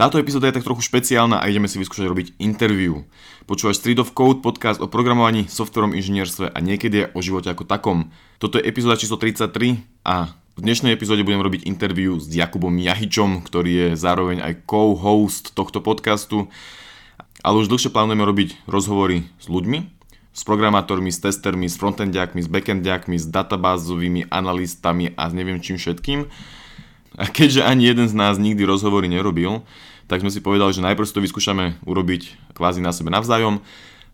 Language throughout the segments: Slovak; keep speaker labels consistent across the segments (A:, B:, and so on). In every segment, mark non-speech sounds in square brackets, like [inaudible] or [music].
A: Táto epizóda je tak trochu špeciálna a ideme si vyskúšať robiť interview. Počúvaš Street of Code, podcast o programovaní, softverom, inžinierstve a niekedy o živote ako takom. Toto je epizóda číslo 33 a v dnešnej epizóde budem robiť interview s Jakubom Jahičom, ktorý je zároveň aj co-host tohto podcastu. Ale už dlhšie plánujeme robiť rozhovory s ľuďmi, s programátormi, s testermi, s frontendiakmi, s backendiakmi, s databázovými analystami a neviem čím všetkým. A keďže ani jeden z nás nikdy rozhovory nerobil, tak sme si povedali, že najprv si to vyskúšame urobiť kvázi na sebe navzájom.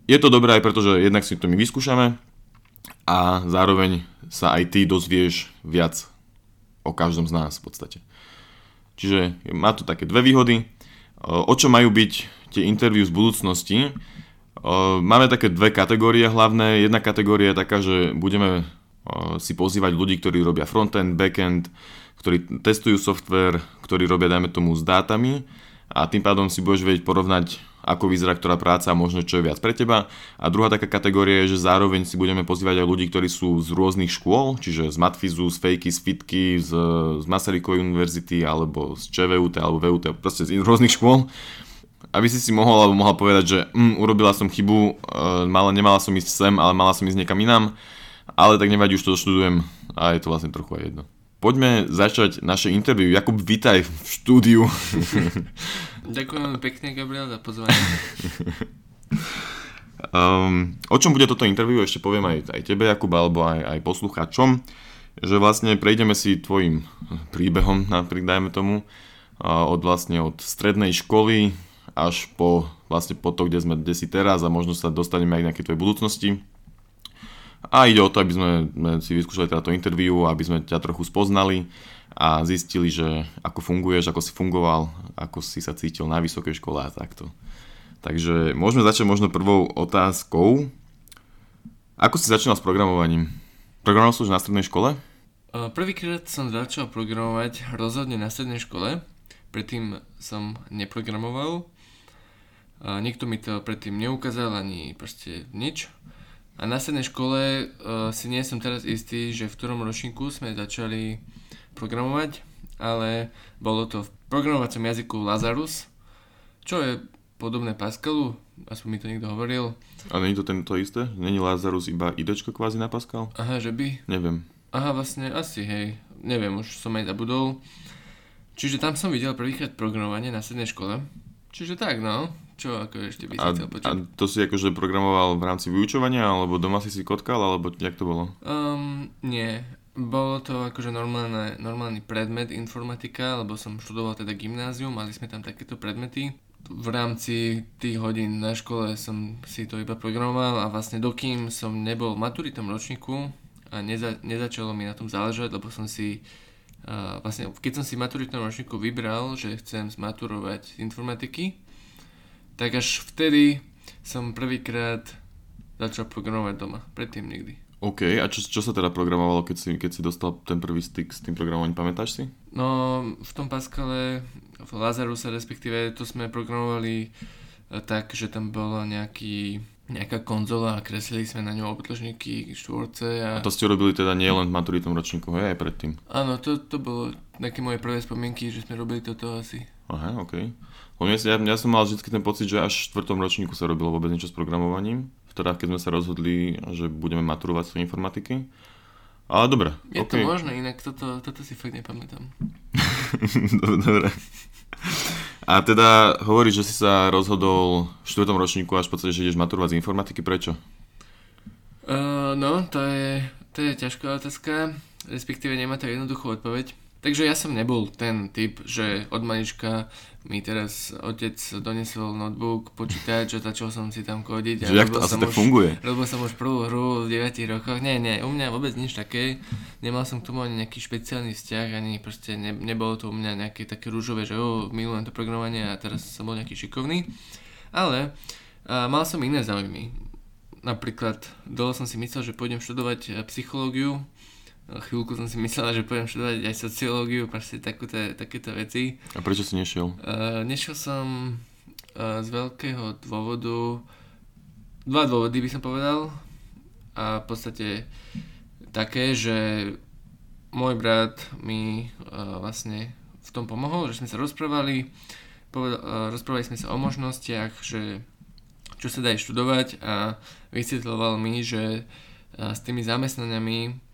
A: Je to dobré aj preto, že jednak si to my vyskúšame a zároveň sa aj ty dozvieš viac o každom z nás v podstate. Čiže má to také dve výhody. O čo majú byť tie interview z budúcnosti? Máme také dve kategórie hlavné. Jedna kategória je taká, že budeme si pozývať ľudí, ktorí robia frontend, backend, ktorí testujú software, ktorí robia, dajme tomu, s dátami a tým pádom si budeš vedieť porovnať, ako vyzerá ktorá práca a možno čo je viac pre teba. A druhá taká kategória je, že zároveň si budeme pozývať aj ľudí, ktorí sú z rôznych škôl, čiže z Matfizu, z Fejky, z Fitky, z, z Masarykovej univerzity alebo z ČVUT alebo VUT, proste z rôznych škôl. Aby si si mohol alebo mohla povedať, že mm, urobila som chybu, e, mala, nemala som ísť sem, ale mala som ísť niekam inám, ale tak nevadí, už to študujem a je to vlastne trochu aj jedno. Poďme začať naše interview. Jakub, vítaj v štúdiu. [laughs]
B: Ďakujem pekne, Gabriel, za pozvanie. [laughs]
A: um, o čom bude toto interview, ešte poviem aj, aj tebe, Jakub, alebo aj, aj poslucháčom, že vlastne prejdeme si tvojim príbehom, dajme tomu, od vlastne od strednej školy až po vlastne po to, kde sme kde si teraz a možno sa dostaneme aj k nejakej tvojej budúcnosti a ide o to, aby sme, si vyskúšali táto interviu, aby sme ťa trochu spoznali a zistili, že ako funguješ, ako si fungoval, ako si sa cítil na vysokej škole a takto. Takže môžeme začať možno prvou otázkou. Ako si začínal s programovaním? Programoval si už na strednej škole?
B: Prvýkrát som začal programovať rozhodne na strednej škole. Predtým som neprogramoval. Nikto mi to predtým neukázal ani proste nič. A na strednej škole uh, si nie som teraz istý, že v ktorom ročníku sme začali programovať, ale bolo to v programovacom jazyku Lazarus, čo je podobné Pascalu, aspoň mi to niekto hovoril.
A: A není to tento isté? Není Lazarus iba idečko kvázi na Pascal?
B: Aha, že by?
A: Neviem.
B: Aha, vlastne asi, hej. Neviem, už som aj zabudol. Čiže tam som videl prvýkrát programovanie na strednej škole. Čiže tak, no. Čo ako ešte by si
A: a,
B: chcel počuť?
A: A to si akože programoval v rámci vyučovania, alebo doma si si kotkal, alebo jak to bolo?
B: Um, nie. Bolo to akože normálne, normálny predmet informatika, lebo som študoval teda gymnázium, mali sme tam takéto predmety. V rámci tých hodín na škole som si to iba programoval a vlastne dokým som nebol maturitom ročníku a neza, nezačalo mi na tom záležať, lebo som si uh, vlastne keď som si maturitnom ročníku vybral, že chcem zmaturovať z informatiky, tak až vtedy som prvýkrát začal programovať doma. Predtým nikdy.
A: OK, a čo, čo sa teda programovalo, keď si, keď si dostal ten prvý styk s tým programovaním, pamätáš si?
B: No, v tom Pascale, v Lazaruse respektíve, to sme programovali eh, tak, že tam bolo nejaký nejaká konzola a kreslili sme na ňu obdĺžníky, štvorce. A...
A: a to ste robili teda nie len v maturitom ročníku, hej, aj predtým?
B: Áno, to, to bolo také moje prvé spomienky, že sme robili toto asi.
A: Aha, OK. Ja, ja som mal vždy ten pocit, že až v štvrtom ročníku sa robilo vôbec niečo s programovaním. Teda keď sme sa rozhodli, že budeme maturovať z informatiky. Ale dobre.
B: Je okay. to možné, inak toto, toto si fakt nepamätám. [laughs]
A: dobre. A teda hovoríš, že si sa rozhodol v štvrtom ročníku až v podstate, že ideš maturovať z informatiky. Prečo?
B: Uh, no, to je, to je ťažká otázka, respektíve nemá to jednoduchú odpoveď. Takže ja som nebol ten typ, že od malička mi teraz otec donesol notebook, počítač a začal som si tam kodiť.
A: Že jak to asi tak funguje?
B: Lebo som už prvú hru v 9 rokoch. Nie, nie, u mňa vôbec nič také. Nemal som k tomu ani nejaký špeciálny vzťah, ani proste ne, nebolo to u mňa nejaké také rúžové, že oh, milujem to programovanie a teraz som bol nejaký šikovný. Ale a, mal som iné záujmy. Napríklad dlho som si myslel, že pôjdem študovať psychológiu, chvíľku som si myslela, že pôjdem študovať aj sociológiu, proste takúto, takéto veci.
A: A prečo si nešiel?
B: Uh, nešiel som uh, z veľkého dôvodu, dva dôvody by som povedal. A v podstate také, že môj brat mi uh, vlastne v tom pomohol, že sme sa rozprávali povedal, uh, rozprávali sme sa o možnostiach, že čo sa dá študovať a vysvetloval mi, že uh, s tými zamestnaniami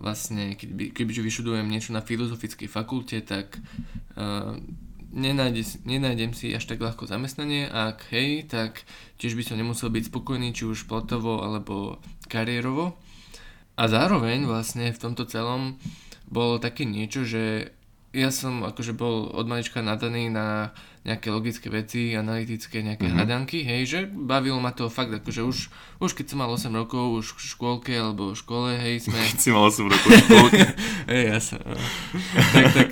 B: vlastne, keď by, keďže vyštudujem niečo na filozofickej fakulte, tak uh, nenájde, nenájdem si až tak ľahko zamestnanie a ak hej, tak tiež by som nemusel byť spokojný či už platovo alebo kariérovo. A zároveň vlastne v tomto celom bolo také niečo, že ja som akože bol od malička nadaný na nejaké logické veci, analytické nejaké mm-hmm. hadanky, hej, že bavilo ma to fakt, akože už, už keď som mal 8 rokov, už v škôlke alebo v škole, hej, sme...
A: Keď si mal 8 rokov v škôlke. [laughs]
B: hej, ja som, no. tak, tak,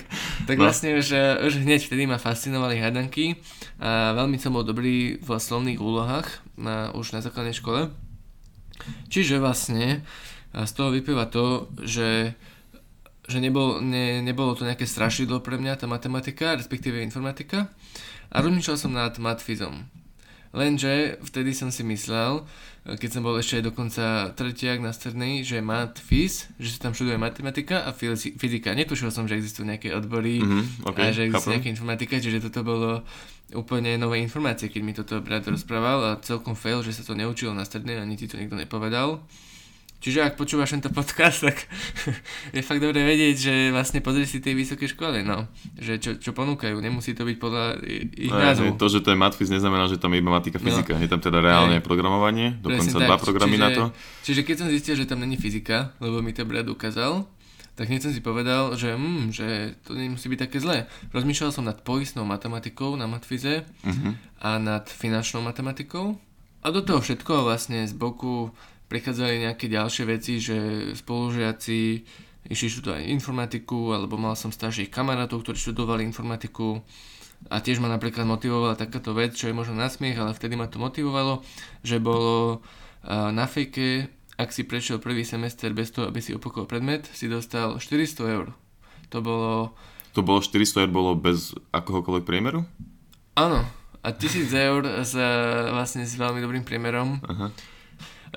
B: tak no. vlastne už, už hneď vtedy ma fascinovali hadanky a veľmi som bol dobrý v slovných úlohách na, už na základnej škole. Čiže vlastne z toho vyplýva to, že že nebol, ne, nebolo to nejaké strašidlo pre mňa tá matematika, respektíve informatika a rozmýšľal som nad matfizom. Lenže vtedy som si myslel, keď som bol ešte aj dokonca tretiak na strednej, že matfiz, že sa tam študuje matematika a fyzika. Netušil som, že existujú nejaké odbory mm-hmm, okay, a že existuje nejaká informatika, čiže toto bolo úplne nové informácie, keď mi toto brat rozprával a celkom fail, že sa to neučilo na strednej ani ti to nikto nepovedal. Čiže ak počúvaš tento podcast, tak [laughs] je fakt dobre vedieť, že vlastne pozri si tej vysoké školy, no. Že čo, čo ponúkajú, nemusí to byť podľa ich no, názvu.
A: To, že to je matfiz, neznamená, že tam je iba matika, no. fyzika. No. Je tam teda reálne aj. programovanie, dokonca Presne dva tak. programy
B: čiže,
A: na to.
B: Čiže keď som zistil, že tam není fyzika, lebo mi to brat ukázal, tak hneď som si povedal, že, mm, že to nemusí byť také zlé. Rozmýšľal som nad poistnou matematikou na matfize uh-huh. a nad finančnou matematikou. A do toho všetko vlastne z boku prichádzali nejaké ďalšie veci, že spolužiaci išli študovať informatiku, alebo mal som starších kamarátov, ktorí študovali informatiku a tiež ma napríklad motivovala takáto vec, čo je možno nasmiech, ale vtedy ma to motivovalo, že bolo na fejke, ak si prešiel prvý semester bez toho, aby si opakoval predmet, si dostal 400 eur. To bolo...
A: To bolo 400 eur, bolo bez akohokoľvek priemeru?
B: Áno. A 1000 eur s, vlastne s veľmi dobrým priemerom. Aha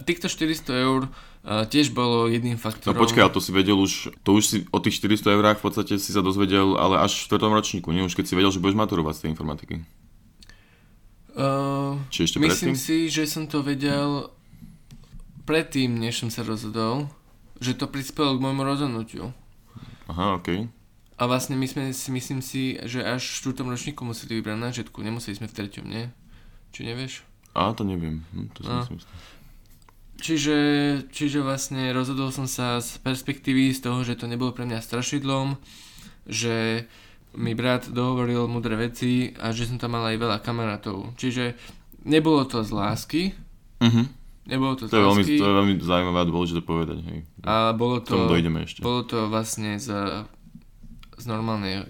B: týchto 400 eur uh, tiež bolo jedným faktorom.
A: No počkaj, ale to si vedel už, to už si o tých 400 eurách v podstate si sa dozvedel, ale až v 4. ročníku, nie? Už keď si vedel, že budeš maturovať z tej informatiky.
B: Uh, Či ešte myslím predtým? si, že som to vedel predtým, než som sa rozhodol, že to prispelo k môjmu rozhodnutiu.
A: Aha, okej. Okay.
B: A vlastne my sme si, myslím si, že až v 4. ročníku museli vybrať na žetku, nemuseli sme v 3. nie? Či nevieš?
A: A to neviem, hm, to si no. myslím.
B: Čiže, čiže vlastne rozhodol som sa z perspektívy z toho, že to nebolo pre mňa strašidlom, že mi brat dohovoril mudré veci a že som tam mal aj veľa kamarátov. Čiže nebolo to z lásky. Uh-huh. Nebolo to
A: to je, veľmi, to je veľmi zaujímavé a dôležité povedať. Hej.
B: A bolo to,
A: dojdeme ešte.
B: Bolo to vlastne z, z normálnej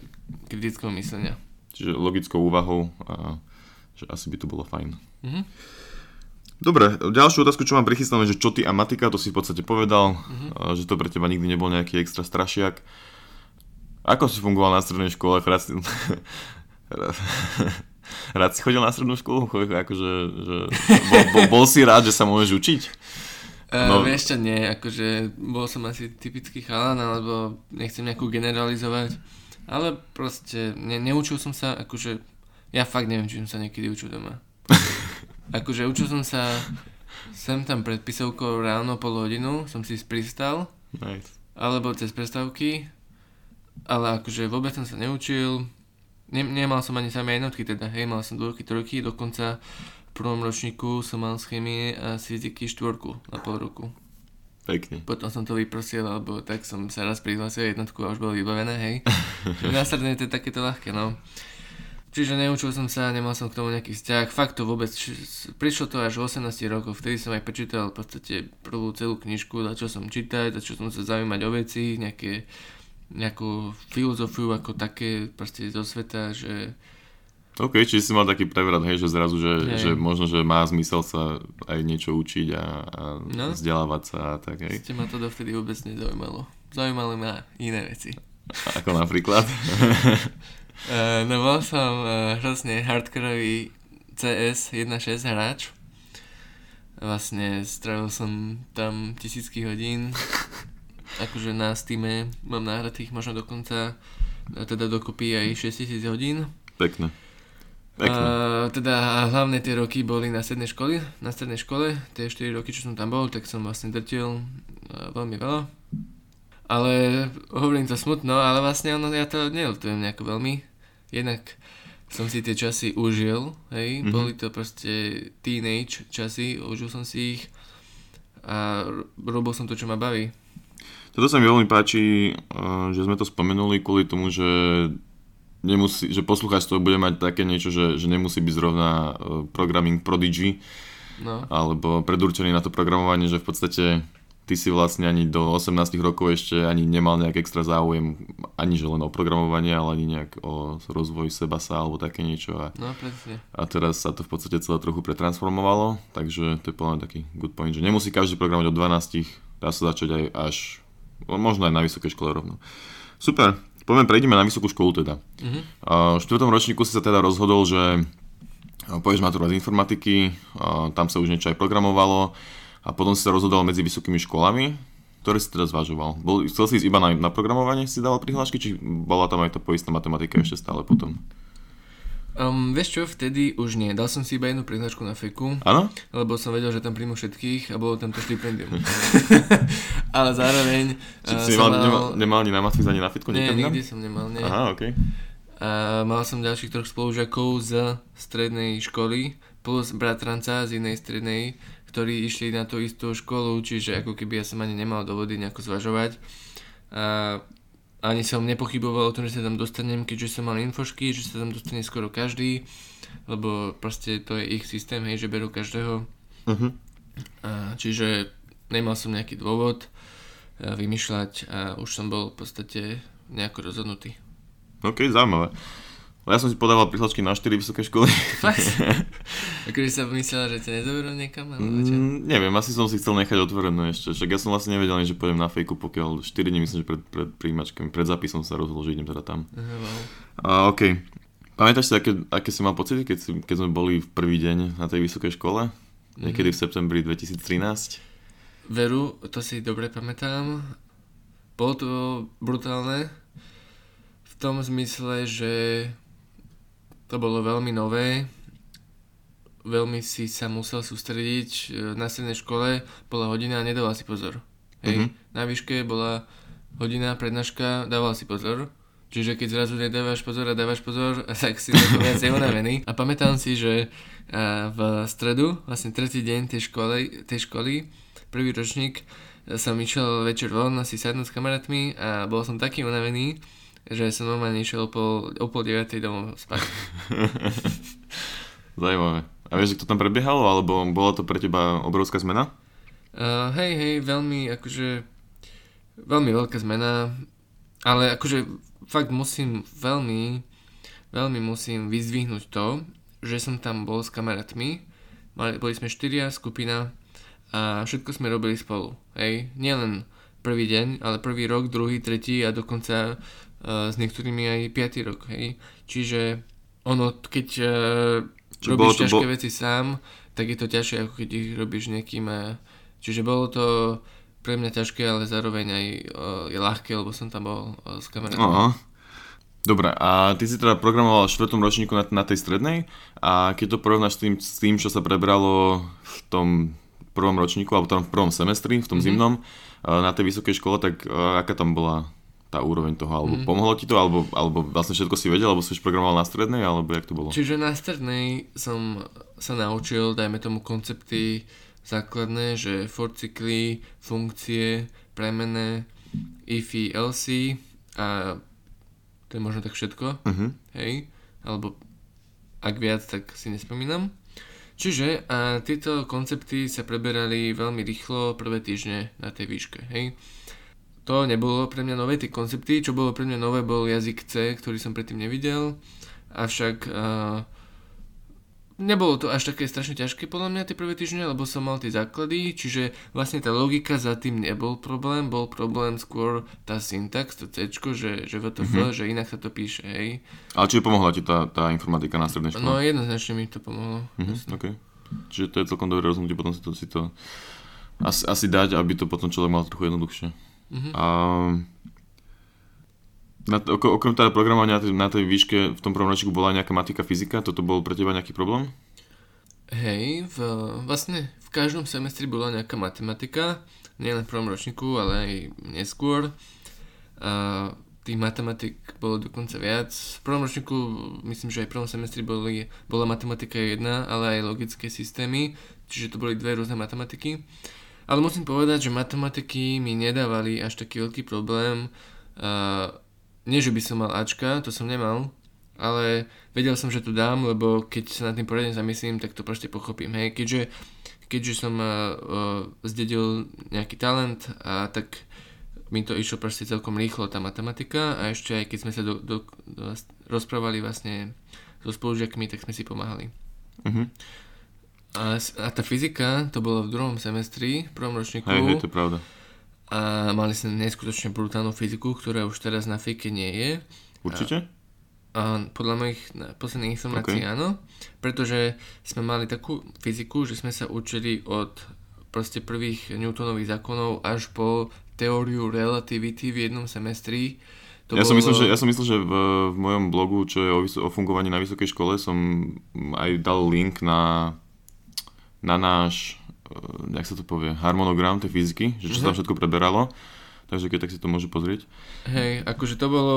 B: kritického myslenia.
A: Čiže logickou úvahou a že asi by to bolo fajn. Uh-huh. Dobre, ďalšiu otázku, čo mám prichystané, že čo ty a matika, to si v podstate povedal, uh-huh. že to pre teba nikdy nebol nejaký extra strašiak. Ako si fungoval na strednej škole? [laughs] Rád si, rád si chodil na strednú školu? Akože, že, bol, bol, bol si rád, že sa môžeš učiť?
B: E, no. Uh, vieš čo, nie, akože bol som asi typický chalan, alebo nechcem nejakú generalizovať, ale proste ne, neučil som sa, akože ja fakt neviem, či som sa niekedy učil doma. [laughs] Akože učil som sa sem tam pred pisovkou ráno pol hodinu, som si spristal. Nice. Alebo cez prestávky. Ale akože vôbec som sa neučil. Ne, nemal som ani samé jednotky, teda hej, mal som dvojky, trojky, dokonca v prvom ročníku som mal z chemie a z fyziky štvorku na pol roku.
A: Pekne.
B: Potom som to vyprosil, alebo tak som sa raz prihlásil jednotku a už bolo vybavené, hej. [laughs] Následne to je takéto ľahké, no. Čiže neučil som sa, nemal som k tomu nejaký vzťah, fakt to vôbec, prišlo to až v 18 rokov, vtedy som aj prečítal v podstate prvú celú knižku, začal som čítať, začal som sa zaujímať o veci, nejaké, nejakú filozofiu ako také proste zo sveta, že...
A: OK, čiže si mal taký prevrat, hej, že zrazu, že, hej. že možno, že má zmysel sa aj niečo učiť a, a no, vzdelávať sa a tak, hej.
B: Ste ma to dovtedy vôbec nezaujímalo. Zaujímali ma iné veci.
A: Ako napríklad? [laughs]
B: Uh, no bol som uh, hrozne hardcoreový CS 1.6 hráč. Vlastne strávil som tam tisícky hodín. [laughs] akože na Steam mám nahratých možno dokonca teda dokopy aj 6000 hodín.
A: Pekne. Pekne.
B: Uh, teda hlavne tie roky boli na strednej škole, na strednej škole, tie 4 roky, čo som tam bol, tak som vlastne drtil uh, veľmi veľa. Ale hovorím to smutno, ale vlastne ono, ja to neľutujem nejako veľmi. Jednak som si tie časy užil, hej, mm-hmm. boli to proste teenage časy, užil som si ich a robil som to, čo ma baví.
A: Toto sa mi veľmi páči, uh, že sme to spomenuli kvôli tomu, že nemusí, že poslucháč to bude mať také niečo, že, že nemusí byť zrovna uh, programming prodigy, no. alebo predurčený na to programovanie, že v podstate ty si vlastne ani do 18 rokov ešte ani nemal nejak extra záujem, ani že len o programovanie, ale ani nejak o rozvoj seba sa alebo také niečo. A,
B: no, presne.
A: a teraz sa to v podstate celé trochu pretransformovalo, takže to je podľa taký good point, že nemusí každý programovať od 12, dá sa začať aj až, možno aj na vysokej škole rovno. Super, Poďme, prejdeme na vysokú školu teda. Uh-huh. V štvrtom ročníku si sa teda rozhodol, že pôjdeš maturovať z informatiky, tam sa už niečo aj programovalo a potom si sa rozhodol medzi vysokými školami, ktoré si teda zvažoval. Bol, chcel si ísť iba na, na programovanie, si dával prihlášky, či bola tam aj tá poistná matematika ešte stále potom?
B: Um, vieš čo, vtedy už nie. Dal som si iba jednu prihlášku na feku.
A: Áno?
B: Lebo som vedel, že tam príjmu všetkých a bolo tam to štipendium. [laughs] Ale zároveň...
A: Či uh, si nemal, mal... nemal, nemal ani na matfiz, ani na fitku?
B: Nie, nikdy som nemal, nie.
A: Aha, okej. Okay.
B: A mal som ďalších troch spolužiakov z strednej školy, plus bratranca z inej strednej, ktorí išli na tú istú školu, čiže ako keby ja som ani nemal dôvody nejako zvažovať. A ani som nepochyboval o tom, že sa tam dostanem, keďže som mal infošky, že sa tam dostane skoro každý, lebo proste to je ich systém, hej, že berú každého. Uh-huh. A, čiže nemal som nejaký dôvod vymýšľať a už som bol v podstate nejako rozhodnutý.
A: OK, zaujímavé. Ja som si podával prihlášky na 4 vysoké školy.
B: Fakt? [laughs] akože sa myslela, že ťa nezoberú niekam?
A: Mm, neviem, asi som si chcel nechať otvorené ešte. Však ja som vlastne nevedel, že pôjdem na fejku, pokiaľ 4 dní myslím, že pred, pred príjimačkami, pred zápisom sa rozhodol, že idem teda tam.
B: Uh, wow.
A: A, OK. Pamätáš si, aké, aké si mal pocity, keď, si, keď sme boli v prvý deň na tej vysokej škole? Niekedy mm-hmm. v septembri 2013?
B: Veru, to si dobre pamätám. Bolo to brutálne. V tom zmysle, že to bolo veľmi nové, veľmi si sa musel sústrediť. E, na strednej škole bola hodina a nedával si pozor. Hej, mm-hmm. na výške bola hodina, prednáška, dával si pozor. Čiže keď zrazu nedávaš pozor a dávaš pozor, [laughs] tak si to viacej unavený. A pamätám si, že v stredu, vlastne tretí deň tej školy, tej školy prvý ročník, som išiel večer von asi sadnúť s kamarátmi a bol som taký unavený, že som normálne išiel o pol, o pol deviatej domov spať. [laughs]
A: Zajímavé. A vieš, že to tam prebiehalo, alebo bola to pre teba obrovská zmena?
B: Uh, hej, hej, veľmi, akože, veľmi veľká zmena, ale akože fakt musím veľmi, veľmi musím vyzdvihnúť to, že som tam bol s kamarátmi, mali, boli sme štyria skupina a všetko sme robili spolu, hej, nielen prvý deň, ale prvý rok, druhý, tretí a dokonca s niektorými aj 5. rok, hej. Čiže ono, keď uh, robíš ťažké bo... veci sám, tak je to ťažšie, ako keď ich robíš niekým. Uh, čiže bolo to pre mňa ťažké, ale zároveň aj je ľahké, lebo som tam bol s kamerou.
A: Aha. Dobre, a ty si teda programoval v štvrtom ročníku na, na tej strednej a keď to porovnáš s tým, s tým, čo sa prebralo v tom prvom ročníku, alebo tam v prvom semestri, v tom mm-hmm. zimnom, na tej vysokej škole, tak aká tam bola tá úroveň toho, alebo mm. pomohlo ti to, alebo, alebo vlastne všetko si vedel, alebo si už programoval na strednej, alebo jak to bolo?
B: Čiže na strednej som sa naučil, dajme tomu koncepty základné, že for cykly, funkcie, premené, ify, else a to je možno tak všetko, uh-huh. hej, alebo ak viac, tak si nespomínam. Čiže a tieto koncepty sa preberali veľmi rýchlo prvé týždne na tej výške, hej to nebolo pre mňa nové, tie koncepty, čo bolo pre mňa nové, bol jazyk C, ktorý som predtým nevidel, avšak uh, nebolo to až také strašne ťažké podľa mňa tie prvé týždne, lebo som mal tie základy, čiže vlastne tá logika za tým nebol problém, bol problém skôr tá syntax, to C, že, že VTF, mm-hmm. že inak sa to píše, hej.
A: Ale či pomohla ti tá, tá informatika na strednej škole?
B: No jednoznačne mi to pomohlo.
A: Mm-hmm, okay. Čiže to je celkom dobré rozhodnutie potom si to, si to asi, asi dať, aby to potom človek mal trochu jednoduchšie. Mm-hmm. A Na, ok- okrem teda programovania na tej, na tej výške v tom prvom ročníku bola nejaká matika, fyzika, toto bol pre teba nejaký problém?
B: Hej, v, vlastne v každom semestri bola nejaká matematika, nie len v prvom ročníku, ale aj neskôr. A tých matematik bolo dokonca viac. V prvom ročníku, myslím, že aj v prvom semestri boli, bola matematika jedna, ale aj logické systémy, čiže to boli dve rôzne matematiky. Ale musím povedať, že matematiky mi nedávali až taký veľký problém. Uh, nie, že by som mal Ačka, to som nemal, ale vedel som, že to dám, lebo keď sa nad tým poriadne zamyslím, tak to proste pochopím. Hej, keďže, keďže som uh, zdedil nejaký talent, a tak mi to išlo proste celkom rýchlo tá matematika a ešte aj keď sme sa do, do, do, rozprávali vlastne so spolužiakmi, tak sme si pomáhali.
A: Uh-huh.
B: A, a tá fyzika, to bolo v druhom semestri, v prvom ročníku.
A: Hej, hej, to je pravda
B: a mali sme neskutočne brutálnu fyziku, ktorá už teraz na fike nie je.
A: Určite?
B: A, a podľa mojich posledných informácií okay. áno, pretože sme mali takú fyziku, že sme sa učili od proste prvých Newtonových zákonov až po teóriu relativity v jednom semestri.
A: To ja, bolo... som myslel, že, ja som myslel, že v, v mojom blogu, čo je o, o fungovaní na vysokej škole, som aj dal link na, na náš Eh, jak sa to povie, harmonogram tej fyziky, že čo sa tam mhm. všetko preberalo. Takže keď tak si to môžu pozrieť.
B: Hej, akože to bolo,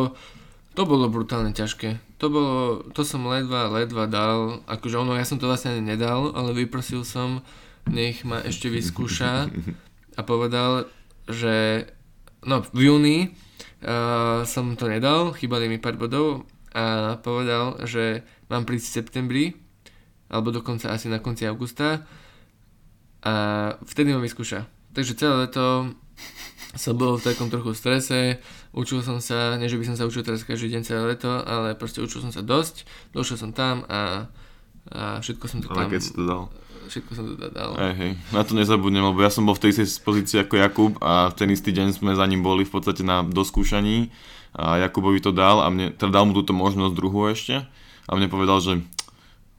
B: to bolo brutálne ťažké. To bolo, to som ledva, ledva dal, akože ono, ja som to vlastne nedal, ale vyprosil som, nech ma ešte vyskúša [laughs] a povedal, že no v júni uh, som to nedal, chýbali mi pár bodov a povedal, že mám prísť v septembri, alebo dokonca asi na konci augusta a vtedy ma vyskúša. Takže celé leto som bol v takom trochu strese, učil som sa, nie že by som sa učil teraz každý deň celé leto, ale proste učil som sa dosť, došiel som tam a, a všetko som to
A: ale tam... keď si to dal.
B: Všetko som to dal.
A: Hej, hej, na to nezabudnem, lebo ja som bol v tej istej pozícii ako Jakub a v ten istý deň sme za ním boli v podstate na doskúšaní a Jakubovi to dal a mne, teda dal mu túto možnosť druhú ešte a mne povedal, že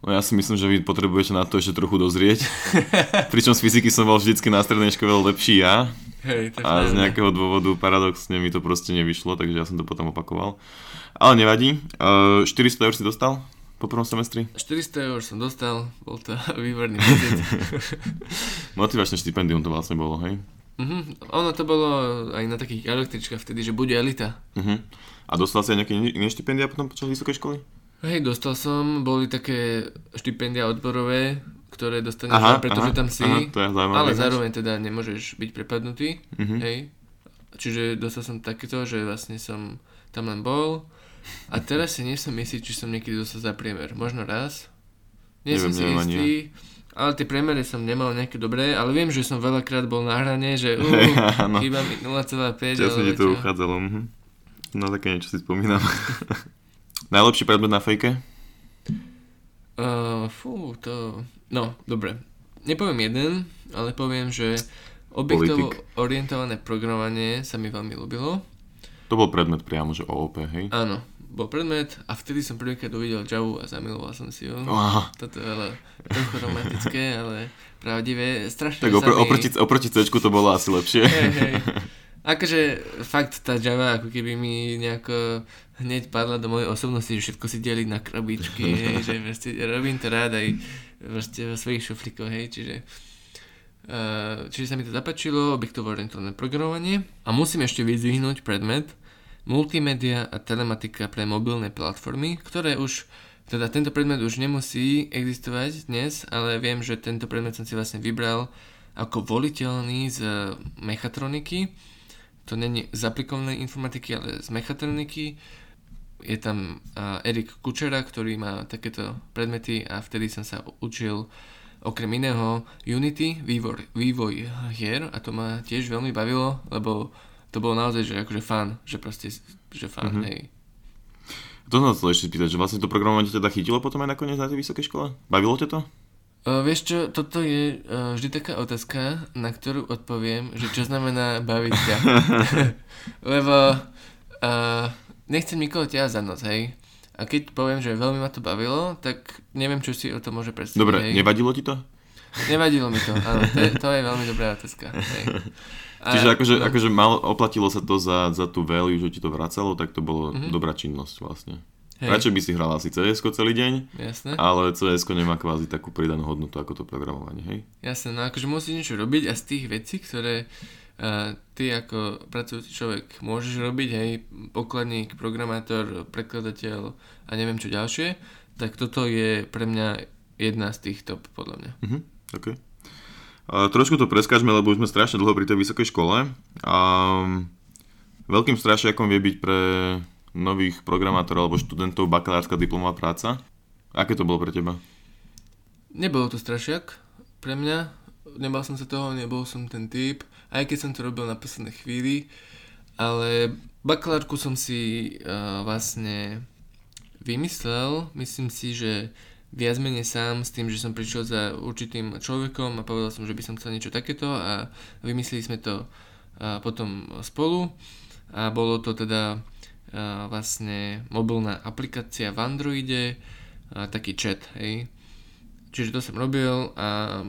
A: No ja si myslím, že vy potrebujete na to ešte trochu dozrieť. [laughs] Pričom z fyziky som bol vždycky na strednej škole lepší ja.
B: Hej,
A: a z nejakého dôvodu paradoxne mi to proste nevyšlo, takže ja som to potom opakoval. Ale nevadí. 400 eur si dostal po prvom semestri?
B: 400 eur som dostal, bol to [laughs] výborný pocit. [laughs]
A: Motivačné štipendium to vlastne bolo, hej?
B: Uh-huh. Ono to bolo aj na takých električkách vtedy, že bude elita.
A: Uh-huh. A dostal si aj nejaké iné štipendia potom počas vysokej školy?
B: Hej, dostal som, boli také štipendia odborové, ktoré dostaneš, aha, pretože aha, tam si, aha, to je ale zároveň teda nemôžeš byť prepadnutý, uh-huh. hej. Čiže dostal som takéto, že vlastne som tam len bol a teraz si nie som istý, či som niekedy dostal za priemer. Možno raz. Nie neviem, som si neviem, istý, ale tie priemery som nemal nejaké dobré, ale viem, že som veľakrát bol na hrane, že [laughs] uh, chýba mi 0,5.
A: Ja som ti to uchádzalo. Mhm. No také niečo si spomínam. [laughs] Najlepší predmet na fejke?
B: Uh, fú, to... No, dobre. Nepoviem jeden, ale poviem, že objektovo Politik. orientované programovanie sa mi veľmi ľúbilo.
A: To bol predmet priamo, že OOP, hej?
B: Áno, bol predmet a vtedy som prvýkrát uvidel Java a zamiloval som si ju.
A: Oh.
B: Toto je ale trochu romantické, ale pravdivé. Strašne
A: Tak opr- mi... oproti, oproti C to bolo asi lepšie.
B: Hey, hey. [laughs] Akože fakt tá Java ako keby mi nejako hneď padla do mojej osobnosti, že všetko si deliť na krabičky, [laughs] hej, že proste robím to rád aj proste vo svojich šuflíkoch, hej, čiže uh, čiže sa mi to zapáčilo, objektovo orientované programovanie. A musím ešte vyzvihnúť predmet multimédia a telematika pre mobilné platformy, ktoré už teda tento predmet už nemusí existovať dnes, ale viem, že tento predmet som si vlastne vybral ako voliteľný z mechatroniky to není z aplikovanej informatiky, ale z mechatroniky. Je tam Erik Kučera, ktorý má takéto predmety a vtedy som sa učil okrem iného Unity, vývoj, vývoj hier a to ma tiež veľmi bavilo, lebo to bolo naozaj že akože fan, že proste, že fan, mm-hmm. hej.
A: To som chcel ešte spýtať, že vlastne to programovanie teda chytilo potom aj nakoniec na tej vysokej škole? Bavilo ťa to?
B: Uh, vieš čo, toto je uh, vždy taká otázka, na ktorú odpoviem, že čo znamená baviť ťa. [laughs] Lebo uh, nechcem nikoho ťa za noc, hej. A keď poviem, že veľmi ma to bavilo, tak neviem, čo si o to môže predstaviť.
A: Dobre,
B: hej.
A: nevadilo ti to?
B: Nevadilo mi to, [laughs] áno, to je, to je veľmi dobrá otázka. Hej. A,
A: Čiže akože,
B: no,
A: akože mal, oplatilo sa to za, za tú value, že ti to vracalo, tak to bolo
B: Mhm.
A: dobrá činnosť vlastne.
B: Hej,
A: Radšej by si hral asi cs celý deň,
B: Jasné,
A: ale cs nemá kvázi takú pridanú hodnotu ako to programovanie, hej?
B: jasné, no akože musíš niečo robiť a z tých vecí, ktoré uh, ty ako pracujúci človek môžeš robiť, hej, pokladník, programátor, prekladateľ a neviem čo ďalšie, tak toto je pre mňa jedna z tých top, podľa mňa.
A: Mhm, OK. A trošku to preskážme, lebo už sme strašne dlho pri tej vysokej škole. A veľkým strašiakom vie byť pre nových programátorov alebo študentov bakalárska diplomová práca. Aké to bolo pre teba?
B: Nebolo to strašiak pre mňa, nebal som sa toho, nebol som ten typ, aj keď som to robil na poslednej chvíli, ale bakalárku som si uh, vlastne vymyslel, myslím si, že viac menej sám s tým, že som prišiel za určitým človekom a povedal som, že by som chcel niečo takéto a vymysleli sme to uh, potom spolu a bolo to teda vlastne mobilná aplikácia v Androide, taký chat, hej. Čiže to som robil a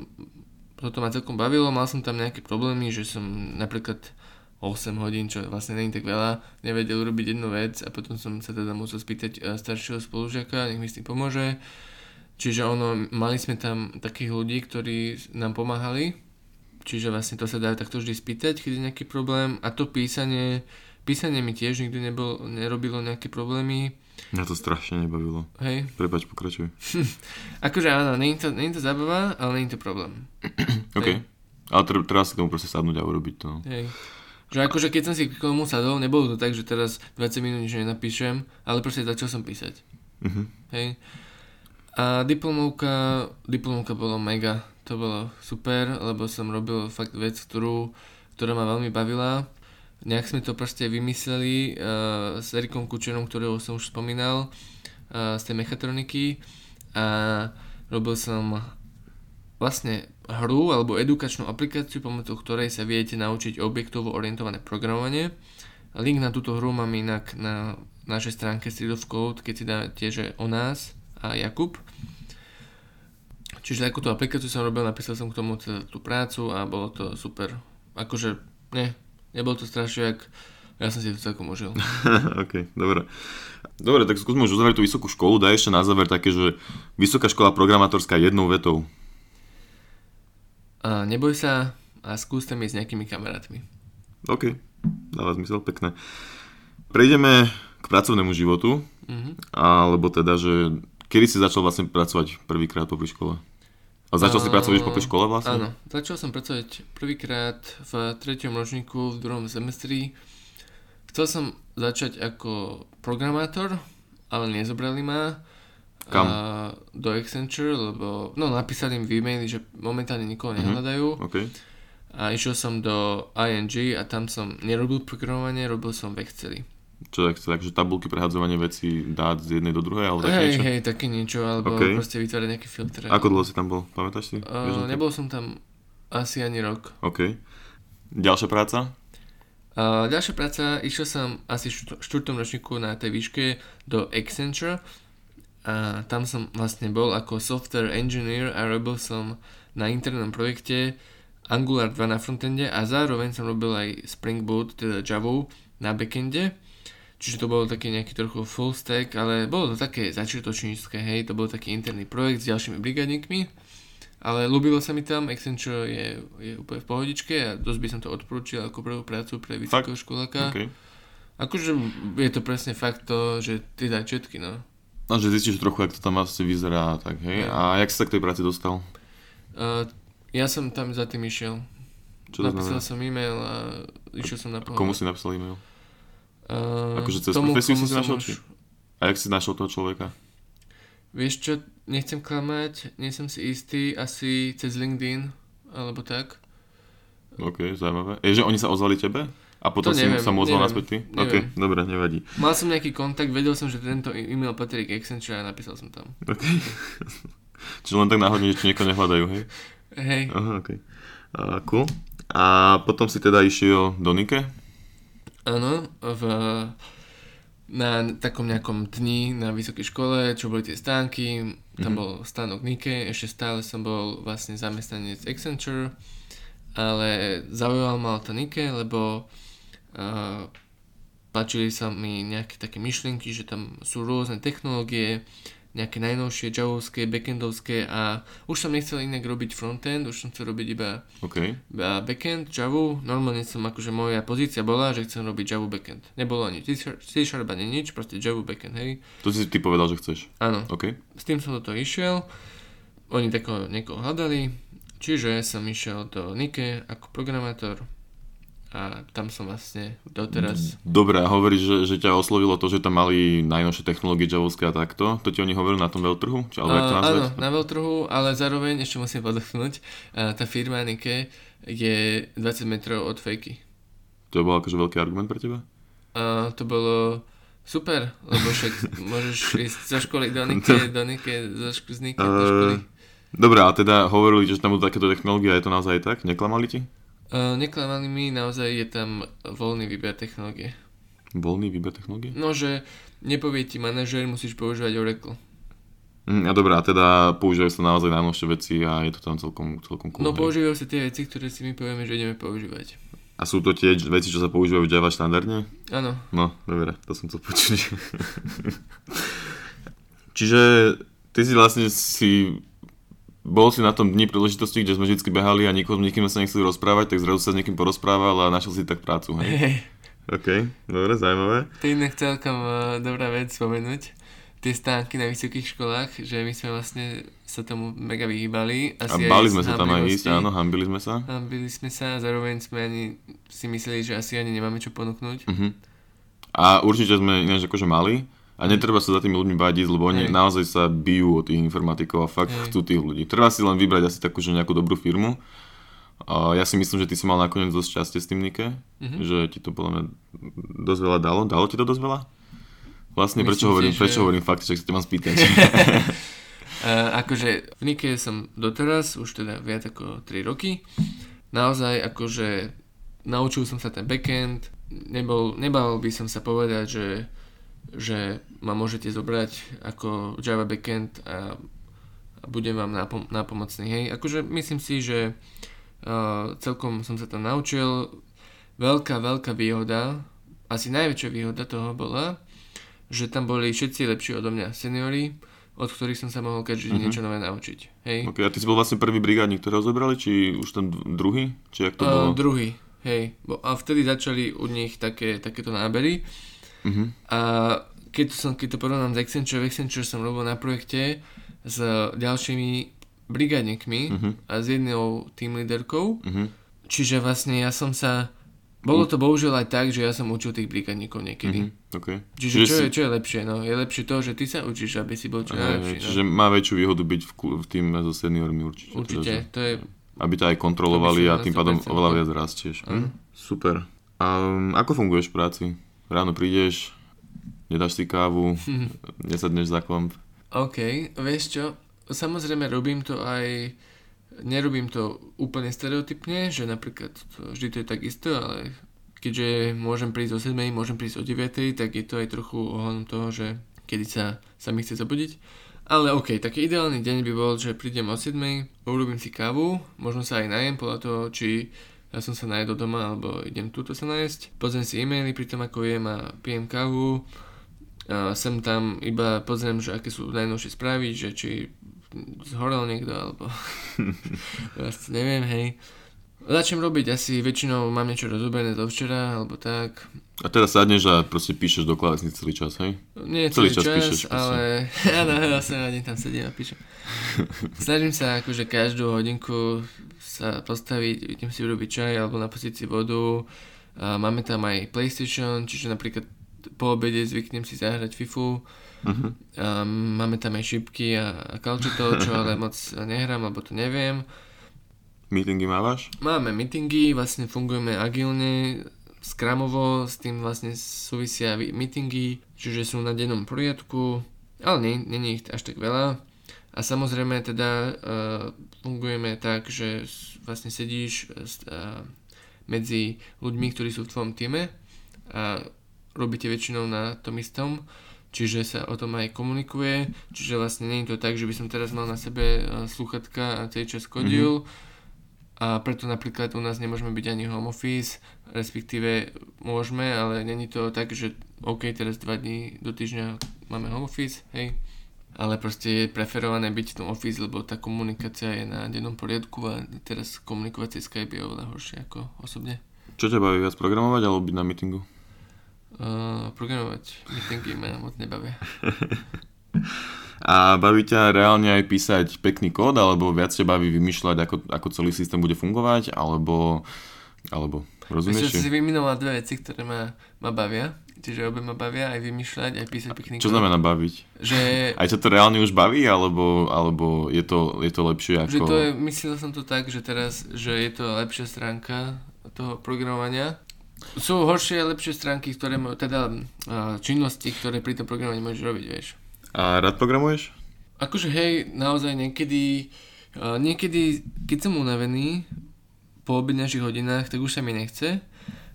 B: toto ma celkom bavilo, mal som tam nejaké problémy, že som napríklad 8 hodín, čo vlastne není tak veľa, nevedel urobiť jednu vec a potom som sa teda musel spýtať eh, staršieho spolužiaka, nech mi s tým pomôže. Čiže ono, mali sme tam takých ľudí, ktorí nám pomáhali, čiže vlastne to sa dá takto vždy spýtať, keď je nejaký problém a to písanie, písanie mi tiež nikdy nebol, nerobilo nejaké problémy,
A: Mňa to strašne nebavilo.
B: hej.
A: Prepač, pokračuj. [laughs]
B: Akože áno, je to, je to zábava, ale je to problém. [clears throat]
A: OK. Ale tre- treba si tomu proste sadnúť a urobiť to. no.
B: Hej. Že akože keď som si k tomu sadol, nebolo to tak, že teraz 20 minút nič nenapíšem, ale proste začal som písať.
A: Mhm.
B: Hej. A diplomovka, diplomovka bolo mega, to bolo super, lebo som robil fakt vec, ktorú, ktorá ma veľmi bavila. Nejak sme to proste vymysleli uh, s Erikom Kučerom, ktorého som už spomínal, uh, z tej mechatroniky a robil som vlastne hru alebo edukačnú aplikáciu, pomocou ktorej sa viete naučiť objektovo orientované programovanie. Link na túto hru mám inak na našej stránke Street of Code, keď si dáte, že o nás a Jakub. Čiže takúto aplikáciu som robil, napísal som k tomu tú prácu a bolo to super. Akože, ne, nebol to strašiak, ja som si to celkom užil. [laughs]
A: OK, dobre. Dobre, tak skúsme už uzavrieť tú vysokú školu. Daj ešte na záver také, že vysoká škola programátorská jednou vetou.
B: A neboj sa a skús tam ísť s nejakými kamarátmi.
A: OK, dáva zmysel, pekné. Prejdeme k pracovnému životu,
B: Mhm.
A: alebo teda, že kedy si začal vlastne pracovať prvýkrát popri škole? A začal si pracovať už popri škole vlastne?
B: Áno, začal som pracovať prvýkrát v treťom ročníku v druhom semestri. Chcel som začať ako programátor, ale nezobrali ma.
A: Kam?
B: A, do Accenture, lebo no, napísali im v e-maili, že momentálne nikoho
A: Mhm.
B: nehľadajú.
A: OK.
B: A išiel som do ING a tam som nerobil programovanie, robil som v Exceli.
A: Čo tak, takže tabulky, prehadzovanie vecí, dát z jednej do druhej, alebo také
B: Hej,
A: niečo?
B: hej, také niečo, alebo
A: OK.
B: proste vytvárať nejaké filtre.
A: Ako dlho si tam bol? Pamätáš si?
B: Uh, nebol som tam asi ani rok.
A: OK. Ďalšia práca?
B: Uh, ďalšia práca, išiel som asi v štvrtom ročníku na tej výške do Accenture a tam som vlastne bol ako software engineer a robil som na internom projekte Angular 2 na frontende a zároveň som robil aj Spring Boot, teda Java na backende. Čiže to bolo taký nejaký trochu full stack, ale bolo to také začiatočnícke, hej, to bol taký interný projekt s ďalšími brigadníkmi. Ale ľúbilo sa mi tam, Accenture je, je úplne v pohodičke a dosť by som to odporúčil ako prvú prácu pre vysokého školáka.
A: OK.
B: Akože je to presne fakt to, že ty začiatky, no.
A: No, že zistíš trochu, jak to tam asi vyzerá, tak hej.
B: Hej.
A: A jak si sa k tej práci dostal?
B: Uh, ja som tam za tým išiel.
A: Čo to
B: Napísal
A: znamená?
B: som e-mail a išiel som na pohovor.
A: Komu si napísal e-mail?
B: Uh,
A: Akože cez
B: tomu,
A: profesiu si našiel, či? A jak si našiel toho človeka?
B: Vieš čo, nechcem klamať, nie som si istý, asi cez LinkedIn, alebo tak.
A: OK, zaujímavé. Je, že oni sa ozvali tebe? A potom
B: To
A: si
B: neviem,
A: sa mu ozval naspäť ty?
B: neviem.
A: OK, dobre, nevadí.
B: Mal som nejaký kontakt, vedel som, že tento e-mail patrí k Accenture a napísal som tam.
A: OK. [laughs] Čiže len tak náhodne, že niekoho nehľadajú, hej?
B: Hej,
A: Aha, OK. Uh, cool. A potom si teda išiel do Nike?
B: Áno, v, na takom nejakom dni na vysokej škole, čo boli tie stánky, tam bol stánok Nike, ešte stále som bol vlastne zamestnanec Accenture, ale zaujal ma to Nike, lebo uh, páčili sa mi nejaké také myšlienky, že tam sú rôzne technológie, nejaké najnovšie javovské, backendovské a už som nechcel inak robiť frontend, už som chcel robiť iba,
A: OK.
B: iba backend, Javu. Normálne som akože moja pozícia bola, že chcem robiť Javu backend. Nebolo ani C-Sharp ani nič, proste Javu backend, hej.
A: To si ty povedal, že chceš.
B: Áno,
A: OK.
B: s tým som do toho išiel. Oni takého niekoho hľadali, čiže som išiel do Nike ako programátor a tam som vlastne doteraz...
A: Dobre, a hovoríš, že, že ťa oslovilo to, že tam mali najnovšie technológie javovské a takto? To ti oni hovorili na tom veľtrhu? Či, alebo to
B: Uh,
A: nazvať?
B: áno, na veľtrhu, ale zároveň ešte musím podotknúť, uh, tá firma Nike je 20 metrov od fejky.
A: To bol akože veľký argument pre teba?
B: Uh, to bolo super, lebo však [laughs] môžeš ísť zo školy do [laughs] Nike, do Nike, zo šk- z Nike do školy.
A: Uh, Dobre, a teda hovorili, že tam budú takéto technológie je to naozaj tak? Neklamali ti?
B: Uh, neklamali mi, naozaj je tam voľný výber technológie.
A: Voľný výber technológie?
B: No, že nepovie ti manažer, musíš používať Oracle.
A: Mm, a dobré, a teda používajú sa naozaj najnovšie veci a je to tam celkom, celkom cool.
B: No používajú sa tie veci, ktoré si my povieme, že ideme používať.
A: A sú to tie veci, čo sa používajú v Java štandardne?
B: Áno,
A: No, dobre, to som chcel počuť. [laughs] Čiže ty si vlastne si bol si na tom dni príležitosti, kde sme vždy behali a nikoho, nikým sa nechceli rozprávať, tak zrazu sa s niekým porozprával a našiel si tak prácu, hej?
B: hej.
A: OK, dobre, zaujímavé.
B: To je inak celkom uh, dobrá vec spomenúť. Tie stánky na vysokých školách, že my sme vlastne sa tomu mega vyhýbali.
A: A
B: Asi
A: bali
B: aj z
A: sme sa tam aj ísť, áno, hambili sme sa.
B: Hambili sme sa a zároveň sme ani si mysleli, že asi ani nemáme čo ponúknuť.
A: Mhm. A určite sme ináč akože mali. A netreba sa za tými ľuďmi bádiť, lebo oni
B: Hej.
A: naozaj sa bijú o tých informatikov a fakt
B: Hej.
A: chcú tých ľudí. Treba si len vybrať asi takú, že nejakú dobrú firmu. A ja si myslím, že ty si mal nakoniec dosť šťastie s tým Nike,
B: Mhm.
A: že ti to podľa mňa dosť veľa dalo. Dalo ti to dosť veľa? Vlastne,
B: Myslím
A: prečo
B: si,
A: hovorím,
B: že-
A: prečo hovorím fakt, že sa te mám spýtať.
B: Uh, [laughs] [laughs] akože v Nike som doteraz, už teda viac ako 3 roky. Naozaj akože naučil som sa ten backend, nebol, nebal by som sa povedať, že, že ma môžete zobrať ako Java backend a, a budem vám napom- nápomocný. Hej, akože myslím si, že uh, celkom som sa tam naučil. Veľká, veľká výhoda, asi najväčšia výhoda toho bola, že tam boli všetci lepší odo mňa seniori, od ktorých som sa mohol každý
A: Mhm.
B: mm-hmm. niečo nové naučiť. Hej.
A: ok, a ty si bol vlastne prvý brigádnik, ktorého zobrali, či už ten druhý? Či jak to bolo?
B: Uh, druhý, hej. Bo, a vtedy začali u nich také, takéto nábery.
A: Mhm.
B: A keď, to som, keď to porovnám s Accenture, v Accenture som robil na projekte s ďalšími brigádnikmi
A: Mhm.
B: a s jednou team leaderkou.
A: Mhm.
B: Čiže vlastne ja som sa... Bolo to bohužiaľ aj tak, že ja som učil tých brigádnikov niekedy.
A: Mhm. OK.
B: Čiže, čo, je, čo je lepšie? No, je lepšie to, že ty sa učíš, aby si bol čo najlepší.
A: čiže má väčšiu výhodu byť v, v tým so seniormi určite.
B: no. Určite,
A: Teda, že-
B: to je...
A: aby ťa aj kontrolovali
B: To
A: a tým pádom
B: 100%
A: oveľa viac rastieš. Hm? Super. A um, ako funguješ v práci? Ráno prídeš, nedáš si kávu, [laughs] nesadneš za komp.
B: OK, vieš čo, samozrejme robím to aj, nerobím to úplne stereotypne, že napríklad to, vždy to je tak isto, ale keďže môžem prísť o 7, môžem prísť o 9, tak je to aj trochu ohľadom toho, že kedy sa, sa mi chce zabudiť. Ale OK, taký ideálny deň by bol, že prídem o 7, urobím si kávu, možno sa aj najem podľa toho, či ja som sa najedol doma, alebo idem túto sa najesť. Pozriem si e-maily pri tom, ako jem a pijem kávu. A sem tam iba pozriem, že aké sú najnovšie správy, že či zhorel niekto, alebo [laughs] neviem, hej. Začnem robiť asi, väčšinou mám niečo rozoberené zo včera, alebo tak.
A: A teraz sadneš a proste píšeš do klávesnice celý čas, hej?
B: Nie
A: Celý
B: celý,
A: čas
B: čas,
A: píšeš,
B: ale [laughs] áno, sa radím tam sedím a píšem. [laughs] Snažím sa akože každú hodinku sa postaviť, idem si urobiť čaj alebo napustiť si vodu. A máme tam aj PlayStation, čiže napríklad po obede zvyknem si zahrať FIFU.
A: Mhm.
B: A máme tam aj šipky a, a kalčetov, čo ale [laughs] moc nehrám, lebo to neviem.
A: Meetingy mávaš?
B: Máme meetingy, vlastne fungujeme agilne, skramovo, s tým vlastne súvisia vi- meetingy, čiže sú na dennom poriadku, ale nie, nie je ich až tak veľa. A samozrejme teda uh, fungujeme tak, že vlastne sedíš uh, medzi ľuďmi, ktorí sú v tvojom týme a robíte väčšinou na tom istom. čiže sa o tom aj komunikuje, čiže vlastne nie je to tak, že by som teraz mal na sebe sluchatka a celý čas kodil, mm-hmm a preto napríklad u nás nemôžeme byť ani home office, respektíve môžeme, ale není to tak, že OK, teraz dva dní do týždňa máme home office, hej, ale proste je preferované byť v tom office, lebo tá komunikácia je na dennom poriadku a teraz komunikovať cez Skype je oveľa horšie ako osobne.
A: Čo ťa baví viac, programovať alebo byť na meetingu?
B: Uh, programovať. Meetingy ma moc nebavia. [laughs]
A: A baví ťa reálne aj písať pekný kód, alebo viac ťa baví vymýšľať, ako, ako celý systém bude fungovať, alebo, alebo rozumieš?
B: Myslím, si vymenoval dve veci, ktoré ma, ma bavia. Čiže obe ma bavia aj vymýšľať, aj písať pekný
A: Čo
B: kód.
A: znamená baviť?
B: Že...
A: Aj ťa to reálne už baví, alebo, alebo je, to, je to lepšie ako...
B: Že to je, myslel som to tak, že teraz, že je to lepšia stránka toho programovania. Sú horšie a lepšie stránky, ktoré, teda činnosti, ktoré pri tom programovaní môžeš robiť, vieš.
A: A rád programuješ?
B: Akože hej, naozaj niekedy, uh, niekedy, keď som unavený po obedňajších hodinách, tak už sa mi nechce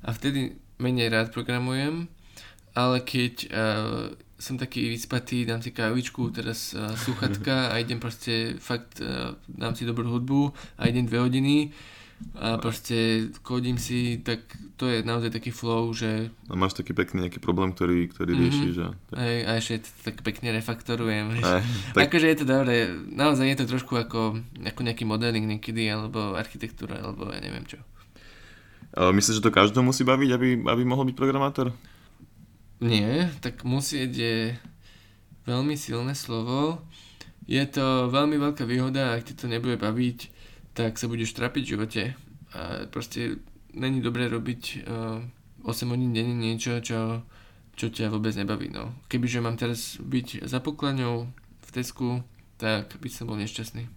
B: a vtedy menej rád programujem, ale keď uh, som taký vyspatý, dám si kávičku, teraz uh, [laughs] sluchatka a idem proste fakt, uh, dám si dobrú hudbu a idem dve hodiny, a proste kodím si, tak to je naozaj taký flow, že...
A: A máš taký pekný nejaký problém, ktorý, ktorý mm-hmm. riešiš a...
B: Hej, a ešte to tak pekne refaktorujem, vieš. Aj, [laughs] tak... Akože je to dobré, naozaj je to trošku ako, ako nejaký modeling niekedy, alebo architektúra, alebo ja neviem čo.
A: Ale myslíš, že to každého musí baviť, aby, aby mohol byť programátor?
B: Nie, tak musieť je veľmi silné slovo. Je to veľmi veľká výhoda, ak ti to nebude baviť, tak sa budeš trapiť v živote a proste není dobré robiť uh, 8 hodín denne niečo, čo, čo ťa vôbec nebaví. No. Kebyže mám teraz byť za pokladňou v Tesku, tak by som bol nešťastný.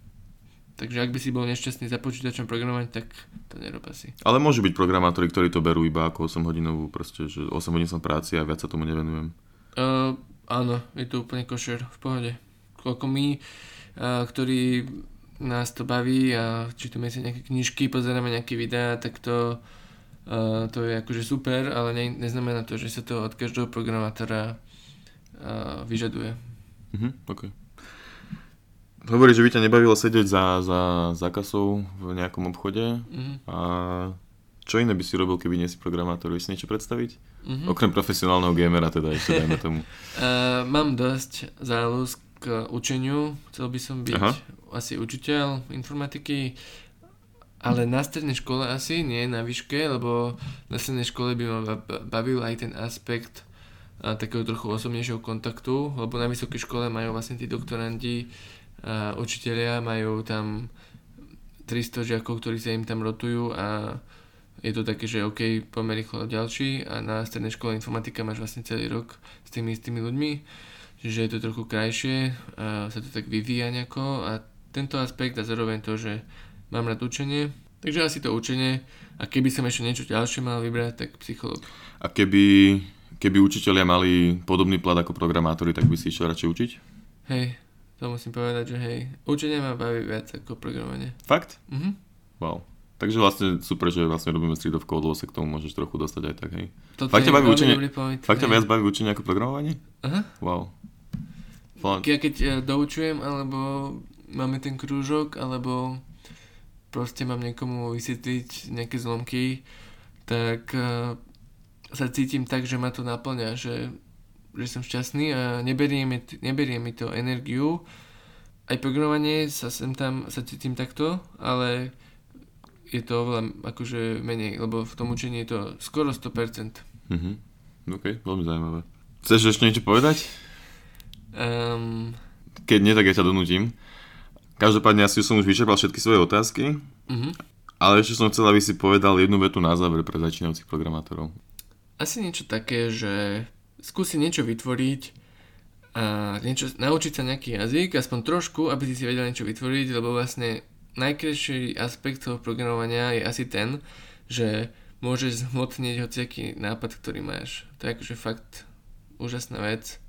B: Takže ak by si bol nešťastný za počítačom programovať, tak to nerob asi.
A: Ale môžu byť programátori, ktorí to berú iba ako 8 hodinovú, proste, že 8 hodín som práci a viac sa tomu nevenujem.
B: Uh, áno, je to úplne košer, v pohode. Koľko my, uh, ktorí nás to baví a čítame si nejaké knižky, pozeráme nejaké videá, tak to, uh, to je akože super, ale ne, neznamená to, že sa to od každého programátora uh, vyžaduje.
A: Mhm, okay. Hovorí, že by ťa nebavilo sedieť za, za, za kasou v nejakom obchode mm-hmm. a čo iné by si robil, keby nie si programátor? Vieš si niečo predstaviť? Mm-hmm. Okrem profesionálneho gamera teda ešte dajme tomu. [laughs]
B: Uh, mám dosť záľuz k učeniu. Chcel by som byť Aha asi učiteľ informatiky, ale na strednej škole asi, nie na výške, lebo na strednej škole by ma bavil aj ten aspekt a, takého trochu osobnejšieho kontaktu, lebo na vysokej škole majú vlastne tí doktorandi, a, učiteľia, majú tam 300 žiakov, ktorí sa im tam rotujú a je to také, že OK, poďme rýchlo ďalší a na strednej škole informatika máš vlastne celý rok s tými istými ľuďmi, čiže je to trochu krajšie, a sa to tak vyvíja nejako a tento aspekt a zároveň to, že mám rád učenie. Takže asi to učenie a keby som ešte niečo ďalšie mal vybrať, tak psychológ.
A: A keby, keby učiteľia mali podobný plat ako programátori, tak by si išiel radšej učiť?
B: Hej, to musím povedať, že hej, učenie ma baví viac ako programovanie.
A: Fakt?
B: Mhm.
A: Wow. Takže vlastne super, že vlastne robíme Code, lebo sa k tomu môžeš trochu dostať aj tak, hej.
B: Toto Fakt ťa baví učenie? Point,
A: Fakt ťa viac baví učenie ako programovanie?
B: Aha.
A: Wow.
B: Ja keď ja doučujem, alebo máme ten krúžok, alebo proste mám niekomu vysvetliť nejaké zlomky, tak uh, sa cítim tak, že ma to naplňa, že, že som šťastný a neberie mi, neberie mi to energiu. Aj programovanie sa sem tam sa cítim takto, ale je to oveľa akože menej, lebo v tom učení je to skoro 100%.
A: Mhm. OK, veľmi zaujímavé. Chceš ešte niečo povedať?
B: Um,
A: Keď nie, tak ja ťa donútim. Každopádne asi som už vyčerpal všetky svoje otázky,
B: mm-hmm.
A: ale ešte som chcel, aby si povedal jednu vetu na záver pre začínajúcich programátorov.
B: Asi niečo také, že skúsi niečo vytvoriť a niečo, naučiť sa nejaký jazyk, aspoň trošku, aby si si vedel niečo vytvoriť, lebo vlastne najkrajší aspekt toho programovania je asi ten, že môžeš zhmotniť hociaký nápad, ktorý máš. To je akože fakt úžasná vec.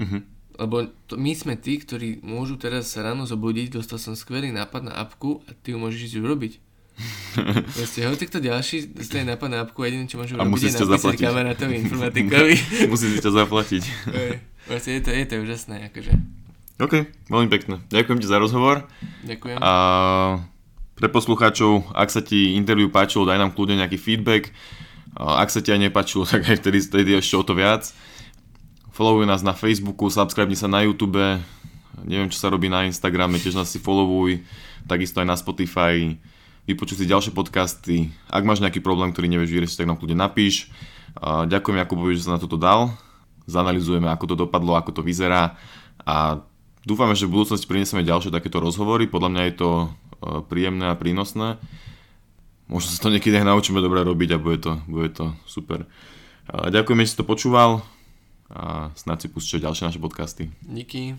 A: Mm-hmm.
B: Lebo to, my sme tí, ktorí môžu teraz sa ráno zobudiť, dostal som skvelý nápad na apku a ty ju môžeš ísť urobiť. [laughs] Proste, hoci kto ďalší dostane nápad na apku a jediné, čo môžu
A: robiť, je napísať
B: kamarátovi informatikovi. [laughs]
A: Musíš ťa zaplatiť.
B: Vlastne je to, je to úžasné, akože.
A: OK, veľmi pekne. Ďakujem ti za rozhovor.
B: Ďakujem.
A: A pre poslucháčov, ak sa ti interview páčilo, daj nám kľudne nejaký feedback. A ak sa ti aj nepáčilo, [laughs] tak aj vtedy, vtedy ešte o to viac. Followuj nás na Facebooku, subscribe sa na YouTube, neviem čo sa robí na Instagrame, tiež nás si followuj, takisto aj na Spotify, vypočuj si ďalšie podcasty. Ak máš nejaký problém, ktorý nevieš vyriešiť, tak nám kľudne napíš. Ďakujem Jakubovi, že sa na toto dal. Zanalizujeme, ako to dopadlo, ako to vyzerá a dúfame, že v budúcnosti prinesieme ďalšie takéto rozhovory. Podľa mňa je to e, príjemné a prínosné. Možno sa to niekedy aj naučíme dobre robiť a bude to, bude to super. Ďakujem, že si to počúval a snad si pustíte ďalšie naše podcasty.
B: Díky.